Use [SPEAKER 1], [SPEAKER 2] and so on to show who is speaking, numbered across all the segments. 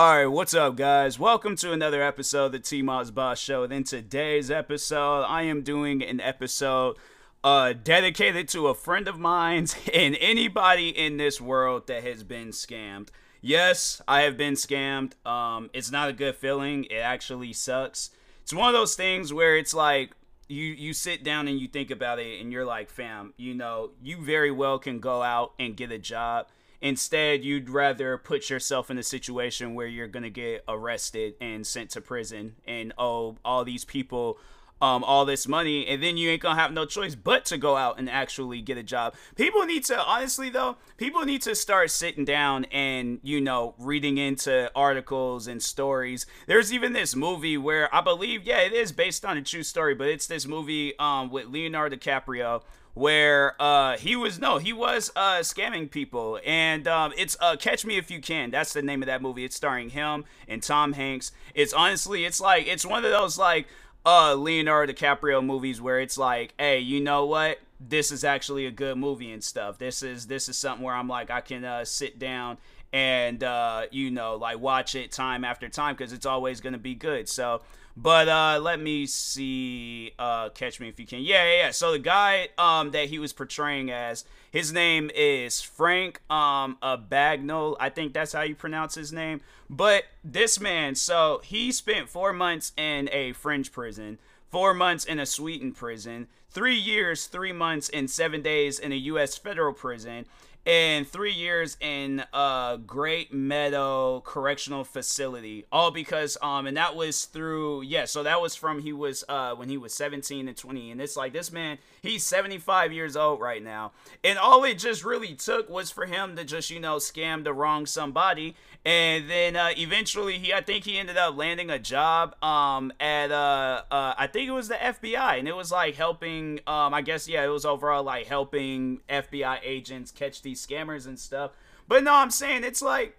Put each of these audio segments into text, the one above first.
[SPEAKER 1] All right, what's up, guys? Welcome to another episode of the T Moss Boss Show. And in today's episode, I am doing an episode uh, dedicated to a friend of mine's and anybody in this world that has been scammed. Yes, I have been scammed. Um, it's not a good feeling. It actually sucks. It's one of those things where it's like you you sit down and you think about it, and you're like, fam, you know, you very well can go out and get a job Instead, you'd rather put yourself in a situation where you're going to get arrested and sent to prison and owe all these people um, all this money, and then you ain't gonna have no choice but to go out and actually get a job. People need to, honestly, though, people need to start sitting down and, you know, reading into articles and stories. There's even this movie where I believe, yeah, it is based on a true story, but it's this movie um, with Leonardo DiCaprio where uh he was no he was uh scamming people. And um it's uh catch me if you can. That's the name of that movie. It's starring him and tom hanks. It's honestly it's like it's one of those like uh leonardo dicaprio movies where it's like hey you know what? This is actually a good movie and stuff. This is this is something where i'm like i can uh sit down and uh you know like watch it time after time because it's always to be good. So but uh, let me see. Uh, catch me if you can. Yeah, yeah, yeah. So the guy um, that he was portraying as, his name is Frank um, Bagnall. I think that's how you pronounce his name. But this man, so he spent four months in a French prison, four months in a Sweden prison, three years, three months, and seven days in a U.S. federal prison and three years in a Great Meadow Correctional Facility, all because um, and that was through yeah, so that was from he was uh when he was 17 and 20, and it's like this man, he's 75 years old right now, and all it just really took was for him to just you know scam the wrong somebody, and then uh, eventually he I think he ended up landing a job um at uh, uh I think it was the FBI, and it was like helping um I guess yeah it was overall like helping FBI agents catch these scammers and stuff. But no, I'm saying it's like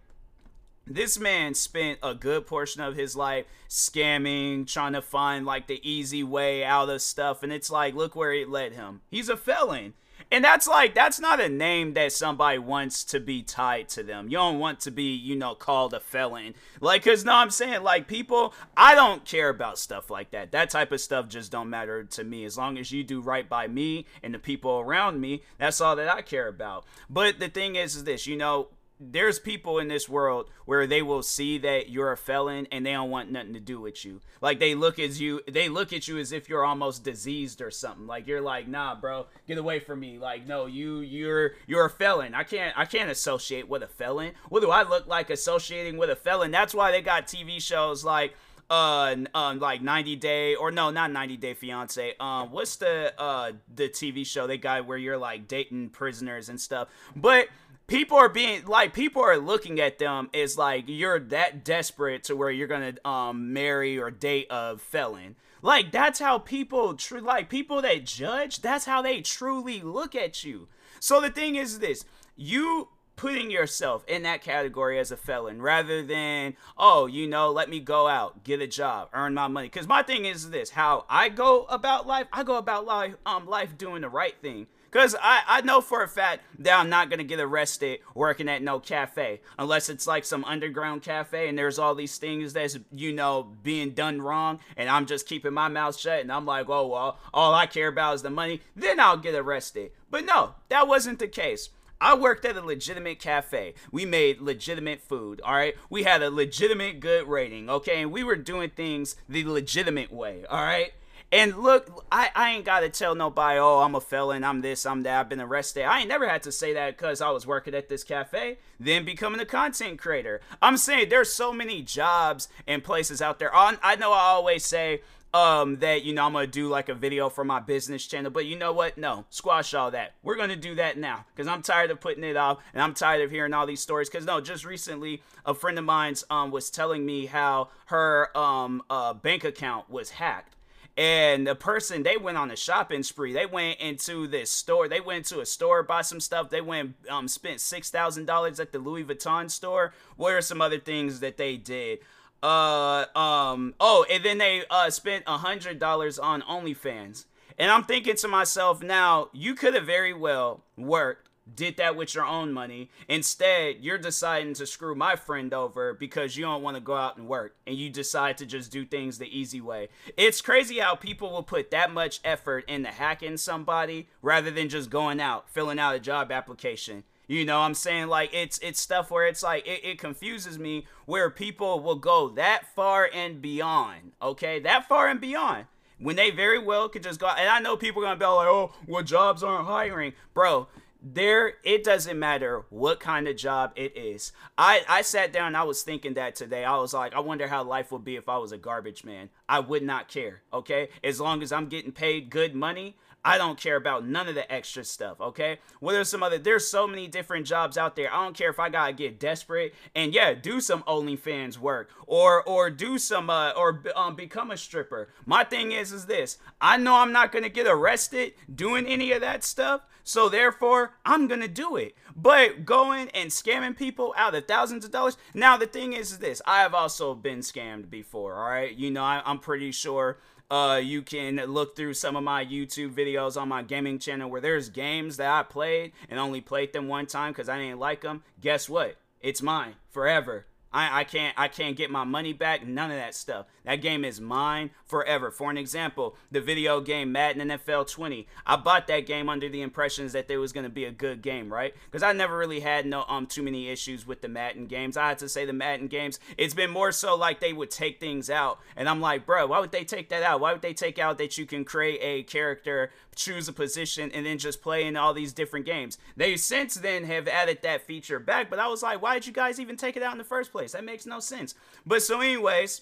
[SPEAKER 1] this man spent a good portion of his life scamming, trying to find like the easy way out of stuff. And it's like, look where it led him. He's a felon. And that's like, that's not a name that somebody wants to be tied to them. You don't want to be, you know, called a felon. Like, cause no, I'm saying, like, people, I don't care about stuff like that. That type of stuff just don't matter to me. As long as you do right by me and the people around me, that's all that I care about. But the thing is, is this, you know, there's people in this world where they will see that you're a felon and they don't want nothing to do with you. Like they look at you, they look at you as if you're almost diseased or something. Like you're like, nah, bro, get away from me. Like no, you you're you're a felon. I can't I can't associate with a felon. What do I look like associating with a felon? That's why they got TV shows like uh um like 90 day or no not 90 day fiance um what's the uh the tv show they got where you're like dating prisoners and stuff but people are being like people are looking at them as like you're that desperate to where you're gonna um marry or date a felon. Like that's how people like people that judge that's how they truly look at you. So the thing is this you putting yourself in that category as a felon rather than oh you know let me go out get a job earn my money. Because my thing is this how i go about life i go about life um life doing the right thing because I, I know for a fact that I'm not going to get arrested working at no cafe unless it's like some underground cafe and there's all these things that's, you know, being done wrong and I'm just keeping my mouth shut and I'm like, oh, well, all I care about is the money. Then I'll get arrested. But no, that wasn't the case. I worked at a legitimate cafe. We made legitimate food, all right? We had a legitimate good rating, okay? And we were doing things the legitimate way, all right? And look, I, I ain't gotta tell nobody, oh, I'm a felon, I'm this, I'm that, I've been arrested. I ain't never had to say that because I was working at this cafe, then becoming a content creator. I'm saying there's so many jobs and places out there. On I know I always say, um that you know I'm gonna do like a video for my business channel. But you know what? No, squash all that. We're gonna do that now because I'm tired of putting it off and I'm tired of hearing all these stories. Because no, just recently a friend of mine's um was telling me how her um uh bank account was hacked. And the person they went on a shopping spree. They went into this store. They went to a store, bought some stuff. They went um spent six thousand dollars at the Louis Vuitton store. What are some other things that they did? uh um oh and then they uh spent a hundred dollars on OnlyFans. And I'm thinking to myself now, you could have very well worked, did that with your own money. Instead, you're deciding to screw my friend over because you don't want to go out and work and you decide to just do things the easy way. It's crazy how people will put that much effort into hacking somebody rather than just going out, filling out a job application. You know I'm saying? Like it's it's stuff where it's like it, it confuses me where people will go that far and beyond. Okay, that far and beyond when they very well could just go. And I know people are gonna be like, "Oh, well, jobs aren't hiring, bro." There, it doesn't matter what kind of job it is. I I sat down. I was thinking that today. I was like, I wonder how life would be if I was a garbage man. I would not care. Okay, as long as I'm getting paid good money, I don't care about none of the extra stuff, okay? Well, there's some other, there's so many different jobs out there. I don't care if I gotta get desperate and yeah, do some OnlyFans work or or do some uh or um become a stripper. My thing is is this: I know I'm not gonna get arrested doing any of that stuff, so therefore I'm gonna do it. But going and scamming people out of thousands of dollars. Now the thing is, is this: I have also been scammed before. All right, you know I, I'm pretty sure uh, you can look through some of my YouTube videos on my gaming channel where there's games that I played and only played them one time because I didn't like them. Guess what? It's mine forever. I, I can't I can't get my money back. None of that stuff. That game is mine forever. For an example, the video game Madden NFL 20. I bought that game under the impressions that there was going to be a good game, right? Because I never really had no um too many issues with the Madden games. I had to say the Madden games. It's been more so like they would take things out, and I'm like, bro, why would they take that out? Why would they take out that you can create a character, choose a position, and then just play in all these different games? They since then have added that feature back, but I was like, why did you guys even take it out in the first place? Place. That makes no sense. But so, anyways,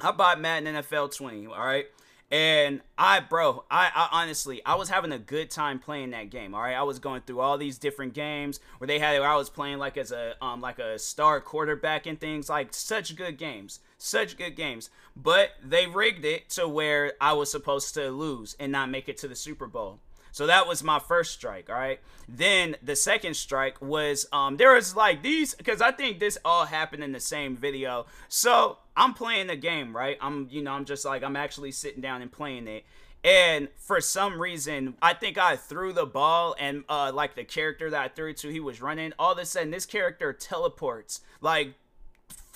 [SPEAKER 1] I bought Madden NFL 20. All right. And I, bro, I, I, honestly, I was having a good time playing that game. All right, I was going through all these different games where they had, where I was playing like as a, um, like a star quarterback and things like such good games, such good games. But they rigged it to where I was supposed to lose and not make it to the Super Bowl. So that was my first strike, all right? Then the second strike was um there was like these cuz I think this all happened in the same video. So, I'm playing the game, right? I'm you know, I'm just like I'm actually sitting down and playing it. And for some reason, I think I threw the ball, and uh, like the character that I threw it to, he was running. All of a sudden, this character teleports like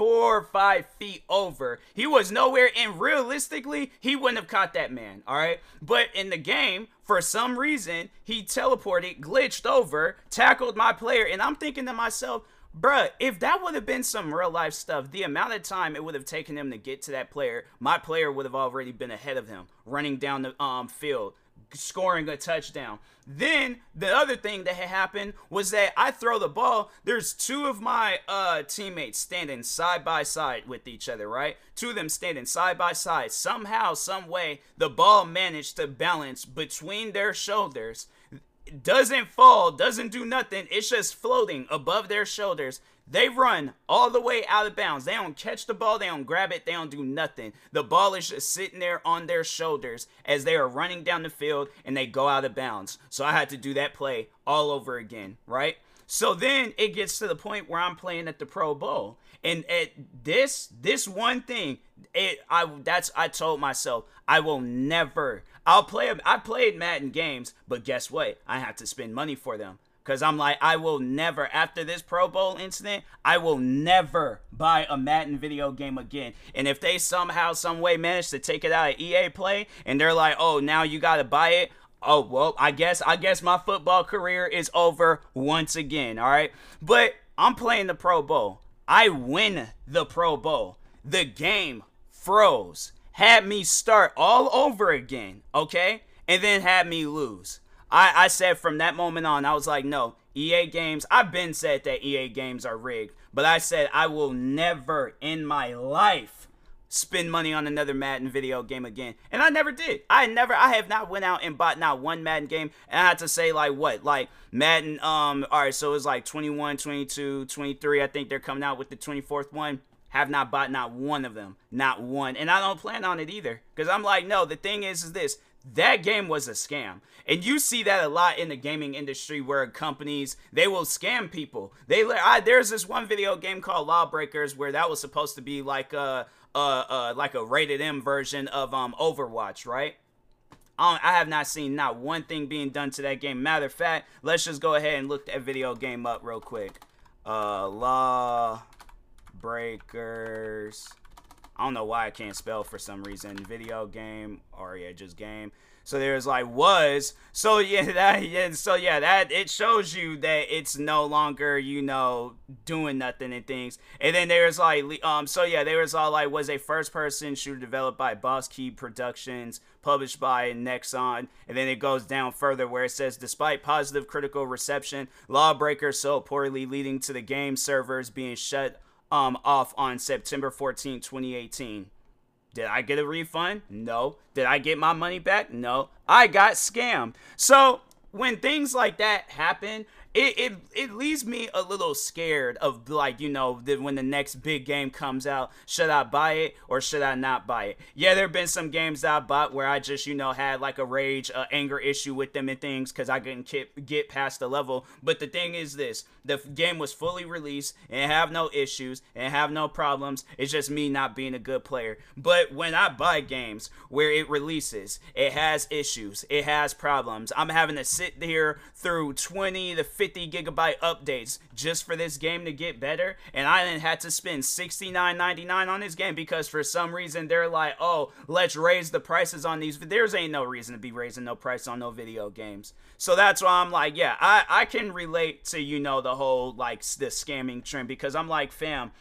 [SPEAKER 1] four or five feet over. He was nowhere, and realistically, he wouldn't have caught that man, all right? But in the game, for some reason, he teleported, glitched over, tackled my player, and I'm thinking to myself, bruh, if that would have been some real life stuff, the amount of time it would have taken him to get to that player, my player would have already been ahead of him, running down the um, field scoring a touchdown. Then the other thing that had happened was that I throw the ball. There's two of my uh, teammates standing side by side with each other, right? Two of them standing side by side. Somehow, some way, the ball managed to balance between their shoulders. Doesn't fall, doesn't do nothing. It's just floating above their shoulders. They run all the way out of bounds. They don't catch the ball, they don't grab it, they don't do nothing. The ball is just sitting there on their shoulders as they are running down the field and they go out of bounds. So I had to do that play all over again, right? So then it gets to the point where I'm playing at the Pro Bowl. And at this this one thing, it I that's I told myself I will never I'll play I played Madden games, but guess what? I have to spend money for them. Cause I'm like, I will never, after this Pro Bowl incident, I will never buy a Madden video game again. And if they somehow, some way manage to take it out of EA Play, and they're like, oh, now you gotta buy it. Oh well, I guess I guess my football career is over once again. All right, but I'm playing the Pro Bowl. I win the Pro Bowl. The game froze had me start all over again, okay? And then had me lose. I, I said from that moment on, I was like, no, EA games, I've been said that EA games are rigged, but I said I will never in my life spend money on another Madden video game again. And I never did. I never I have not went out and bought not one Madden game. And I had to say like what? Like Madden um all right, so it's like 21, 22, 23. I think they're coming out with the 24th one. Have not bought not one of them. Not one. And I don't plan on it either cuz I'm like no, the thing is is this. That game was a scam. And you see that a lot in the gaming industry where companies they will scam people. They I, there's this one video game called Lawbreakers where that was supposed to be like a uh, uh, like a rated M version of um Overwatch, right? I, I have not seen not one thing being done to that game. Matter of fact, let's just go ahead and look that video game up real quick. Uh, Law Breakers. I don't know why I can't spell for some reason. Video game, or yeah, just game. So there's like was. So yeah, that yeah, so yeah, that it shows you that it's no longer, you know, doing nothing and things. And then there's like um so yeah, there was all like was a first person shooter developed by Boss Key Productions, published by Nexon, and then it goes down further where it says despite positive critical reception, Lawbreaker sold poorly leading to the game servers being shut um off on September 14, 2018. Did I get a refund? No. Did I get my money back? No. I got scammed. So when things like that happen, it, it it leaves me a little scared of like you know the, when the next big game comes out should i buy it or should i not buy it? Yeah there have been some games i bought where i just you know had like a rage uh, anger issue with them and things because i couldn't get, get past the level. But the thing is this the game was fully released and have no issues and have no problems. It's just me not being a good player. But when i buy games where it releases it has issues it has problems. I'm having to sit here through 20 to 50 gigabyte updates just for this game to get better. And I didn't have to spend $69.99 on this game because for some reason they're like, oh, let's raise the prices on these. There's ain't no reason to be raising no price on no video games. So that's why I'm like, yeah, I, I can relate to, you know, the whole like the scamming trend because I'm like, fam,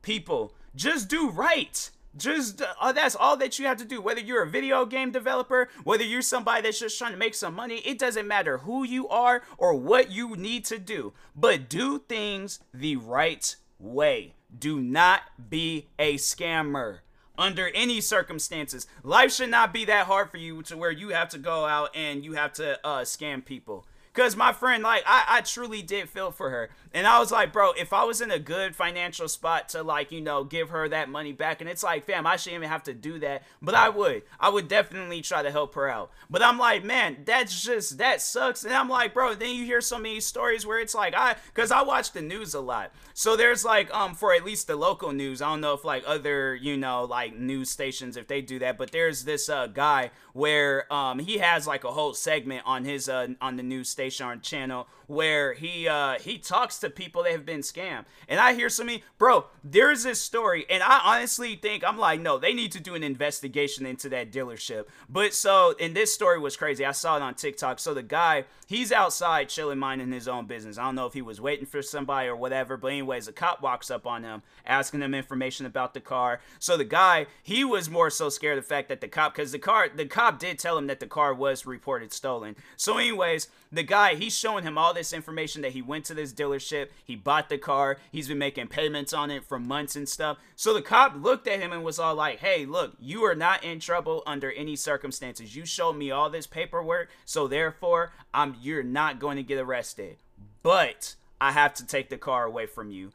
[SPEAKER 1] people, just do right. Just uh, that's all that you have to do. Whether you're a video game developer, whether you're somebody that's just trying to make some money, it doesn't matter who you are or what you need to do. But do things the right way. Do not be a scammer under any circumstances. Life should not be that hard for you to where you have to go out and you have to uh, scam people. Cause my friend, like, I, I truly did feel for her. And I was like, bro, if I was in a good financial spot to like, you know, give her that money back, and it's like, fam, I shouldn't even have to do that. But I would. I would definitely try to help her out. But I'm like, man, that's just that sucks. And I'm like, bro, then you hear so many stories where it's like I cause I watch the news a lot. So there's like, um, for at least the local news, I don't know if like other, you know, like news stations if they do that, but there's this uh guy where um he has like a whole segment on his uh on the news station station channel where he uh he talks to people that have been scammed. And I hear some bro, there's this story, and I honestly think I'm like, no, they need to do an investigation into that dealership. But so and this story was crazy. I saw it on TikTok. So the guy, he's outside chilling, minding his own business. I don't know if he was waiting for somebody or whatever, but anyways, a cop walks up on him, asking him information about the car. So the guy, he was more so scared of the fact that the cop, because the car, the cop did tell him that the car was reported stolen. So anyways, the guy, he's showing him all this information that he went to this dealership, he bought the car, he's been making payments on it for months and stuff. So the cop looked at him and was all like, "Hey, look, you are not in trouble under any circumstances. You showed me all this paperwork, so therefore, I'm you're not going to get arrested. But I have to take the car away from you."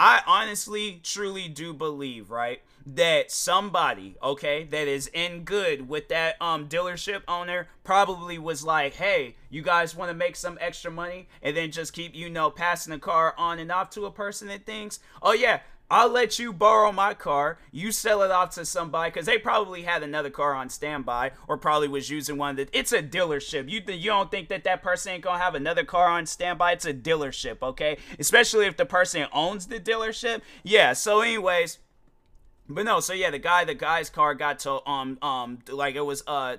[SPEAKER 1] I honestly, truly do believe, right, that somebody, okay, that is in good with that um dealership owner probably was like, hey, you guys want to make some extra money, and then just keep, you know, passing the car on and off to a person and things. Oh yeah, I'll let you borrow my car. You sell it off to somebody because they probably had another car on standby or probably was using one that it's a dealership. You th- you don't think that that person ain't gonna have another car on standby? It's a dealership, okay? Especially if the person owns the dealership. Yeah. So, anyways But no, so yeah, the guy, the guy's car got to um um like it was uh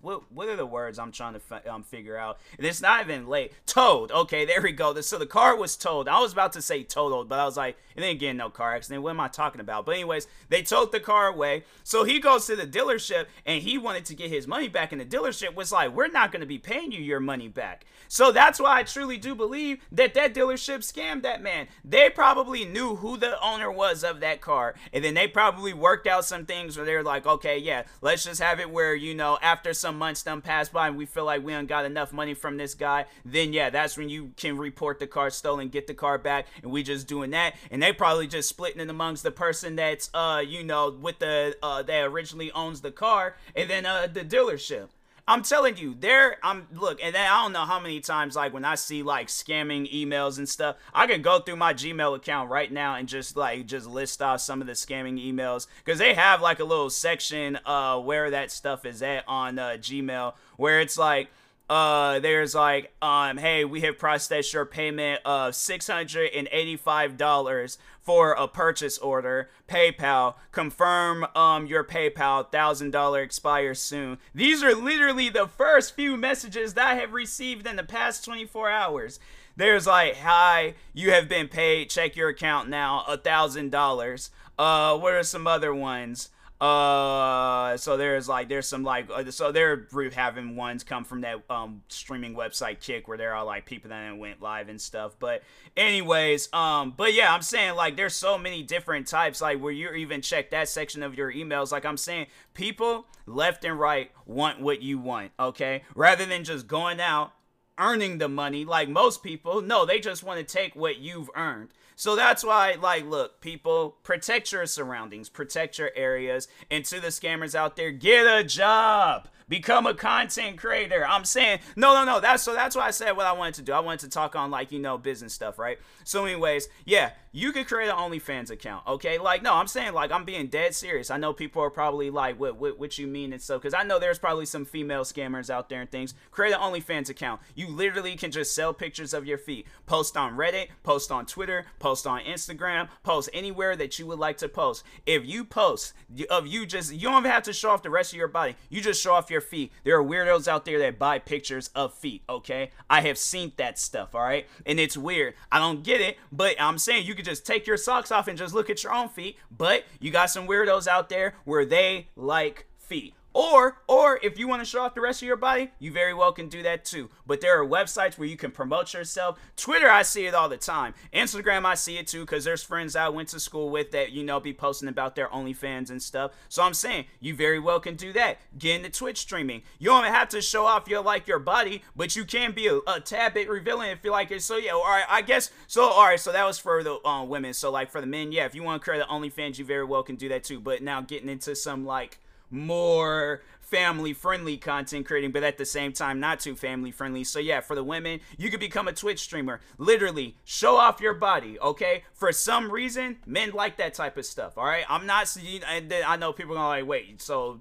[SPEAKER 1] what what are the words I'm trying to um figure out? And it's not even late. Towed. Okay, there we go. So the car was towed. I was about to say totaled, but I was like, it ain't getting no car accident. What am I talking about? But anyways, they towed the car away. So he goes to the dealership and he wanted to get his money back, and the dealership was like, we're not gonna be paying you your money back. So that's why I truly do believe that that dealership scammed that man. They probably knew who the owner was of that car, and then they probably worked out some things where they're like, okay, yeah, let's just have it where you know after some months done pass by and we feel like we don't got enough money from this guy, then yeah, that's when you can report the car stolen, get the car back, and we just doing that. And they probably just splitting it amongst the person that's uh you know with the uh that originally owns the car, and then uh the dealership. I'm telling you, there. I'm look, and I don't know how many times like when I see like scamming emails and stuff, I can go through my Gmail account right now and just like just list off some of the scamming emails because they have like a little section uh where that stuff is at on uh, Gmail where it's like uh there's like um hey we have processed your payment of $685 for a purchase order. Paypal confirm um your paypal. $1000 expires soon. These are literally the first few messages that i have received in the past 24 hours. There's like hi you have been paid. Check your account now. A thousand dollars. Uh what are some other ones uh, so there's like there's some like uh, so they're having ones come from that um streaming website Kick where there are like people that went live and stuff. But anyways, um, but yeah, I'm saying like there's so many different types like where you even check that section of your emails. Like I'm saying, people left and right want what you want, okay, rather than just going out earning the money like most people. No, they just want to take what you've earned. So that's why, like, look, people, protect your surroundings, protect your areas, and to the scammers out there, get a job become a content creator. I'm saying no, no, no. That's so that's why I said what I wanted to do. I wanted to talk on like you know business stuff, right? So, anyways, yeah, you could create an OnlyFans account, okay? Like, no, I'm saying like I'm being dead serious. I know people are probably like, what, what, what you mean and stuff, because I know there's probably some female scammers out there and things. Create an OnlyFans account. You literally can just sell pictures of your feet. Post on Reddit, post on Twitter, post on Instagram, post anywhere that you would like to post. If you post of you just, you don't have to show off the rest of your body. You just show off your feet. There are weirdos out there that buy pictures of feet, okay? I have seen that stuff, all right? And it's weird. I don't get it, but I'm saying you could just take your socks off and just look at your own feet, but you got some weirdos out there where they like feet. Or, or if you want to show off the rest of your body, you very well can do that too. But there are websites where you can promote yourself. Twitter, I see it all the time. Instagram, I see it too because there's friends I went to school with that you know be posting about their OnlyFans and stuff. So I'm saying you very well can do that. Get into Twitch streaming. You don't have to show off your like your body, but you can be a, a tad bit revealing if you like it. So yeah, all right, I guess. So all right, so that was for the uh, women. So like for the men, yeah, if you want to create the OnlyFans, you very well can do that too. But now getting into some like more family friendly content creating, but at the same time, not too family friendly. So, yeah, for the women, you could become a Twitch streamer. Literally, show off your body, okay? For some reason, men like that type of stuff, all right? I'm not, and then I know people are gonna like, wait, so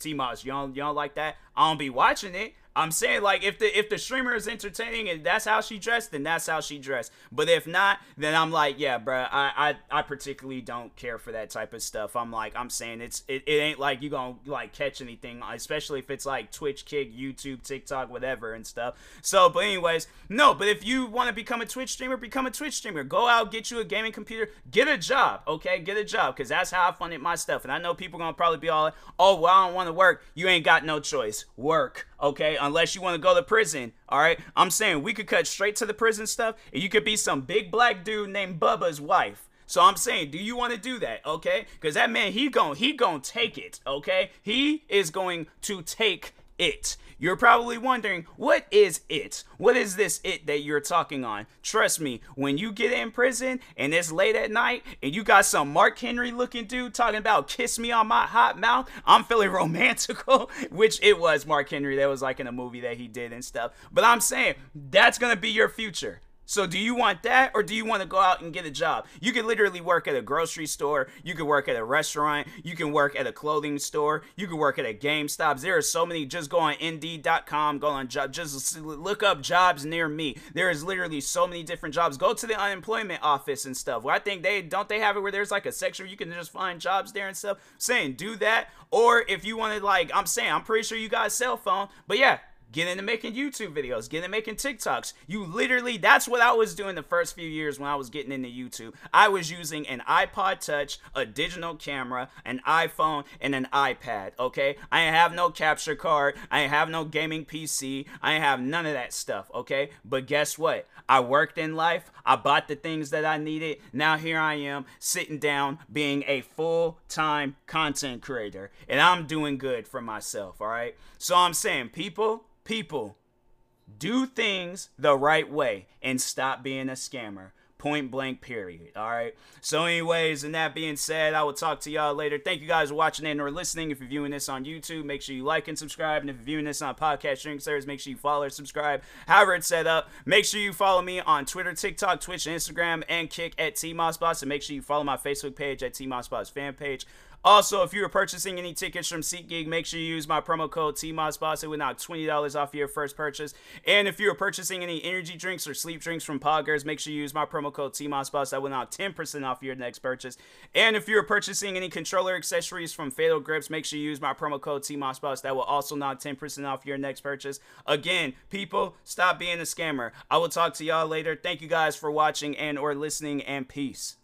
[SPEAKER 1] T Moss, you don't, you don't like that? I don't be watching it. I'm saying like if the if the streamer is entertaining and that's how she dressed, then that's how she dressed. But if not, then I'm like, yeah, bro, I I, I particularly don't care for that type of stuff. I'm like, I'm saying it's it, it ain't like you gonna like catch anything, especially if it's like Twitch, Kick, YouTube, TikTok, whatever and stuff. So, but anyways, no. But if you want to become a Twitch streamer, become a Twitch streamer. Go out, get you a gaming computer, get a job, okay? Get a job, cause that's how I funded my stuff. And I know people gonna probably be all, like, oh, well, I don't want to work. You ain't got no choice. Work, okay? unless you want to go to prison. All right, I'm saying we could cut straight to the prison stuff, and you could be some big black dude named Bubba's wife. So I'm saying, do you want to do that? Okay, because that man he gon' he gon' take it. Okay, he is going to take it. You're probably wondering, what is it? What is this it that you're talking on? Trust me, when you get in prison and it's late at night and you got some Mark Henry looking dude talking about kiss me on my hot mouth, I'm feeling romantical, which it was Mark Henry. That was like in a movie that he did and stuff. But I'm saying, that's gonna be your future. So do you want that or do you want to go out and get a job? You can literally work at a grocery store, you can work at a restaurant, you can work at a clothing store, you can work at a GameStop. There are so many just go on indeed.com, go on job just look up jobs near me. There is literally so many different jobs. Go to the unemployment office and stuff. Well, I think they don't they have it where there's like a section where you can just find jobs there and stuff. I'm saying do that or if you want to like I'm saying I'm pretty sure you got a cell phone. But yeah, get into making YouTube videos, get into making TikToks. You literally, that's what I was doing the first few years when I was getting into YouTube. I was using an iPod Touch, a digital camera, an iPhone, and an iPad, okay? I ain't have no capture card, I ain't have no gaming PC, I have none of that stuff, okay? But guess what? I worked in life, I bought the things that I needed. Now here I am sitting down being a full time content creator, and I'm doing good for myself, all right? So I'm saying, people, people do things the right way and stop being a scammer. Point blank, period. All right. So, anyways, and that being said, I will talk to y'all later. Thank you guys for watching and or listening. If you're viewing this on YouTube, make sure you like and subscribe. And if you're viewing this on podcast streaming service, make sure you follow or subscribe. However, it's set up. Make sure you follow me on Twitter, TikTok, Twitch, Instagram, and Kick at T Mossboss. And make sure you follow my Facebook page at T Mossboss fan page. Also, if you are purchasing any tickets from SeatGeek, make sure you use my promo code TMOSBOSS. It would knock $20 off your first purchase. And if you are purchasing any energy drinks or sleep drinks from Poggers, make sure you use my promo code TMOSBOSS. That will knock 10% off your next purchase. And if you are purchasing any controller accessories from Fatal Grips, make sure you use my promo code TMOSBOSS. That will also knock 10% off your next purchase. Again, people, stop being a scammer. I will talk to y'all later. Thank you guys for watching and or listening and peace.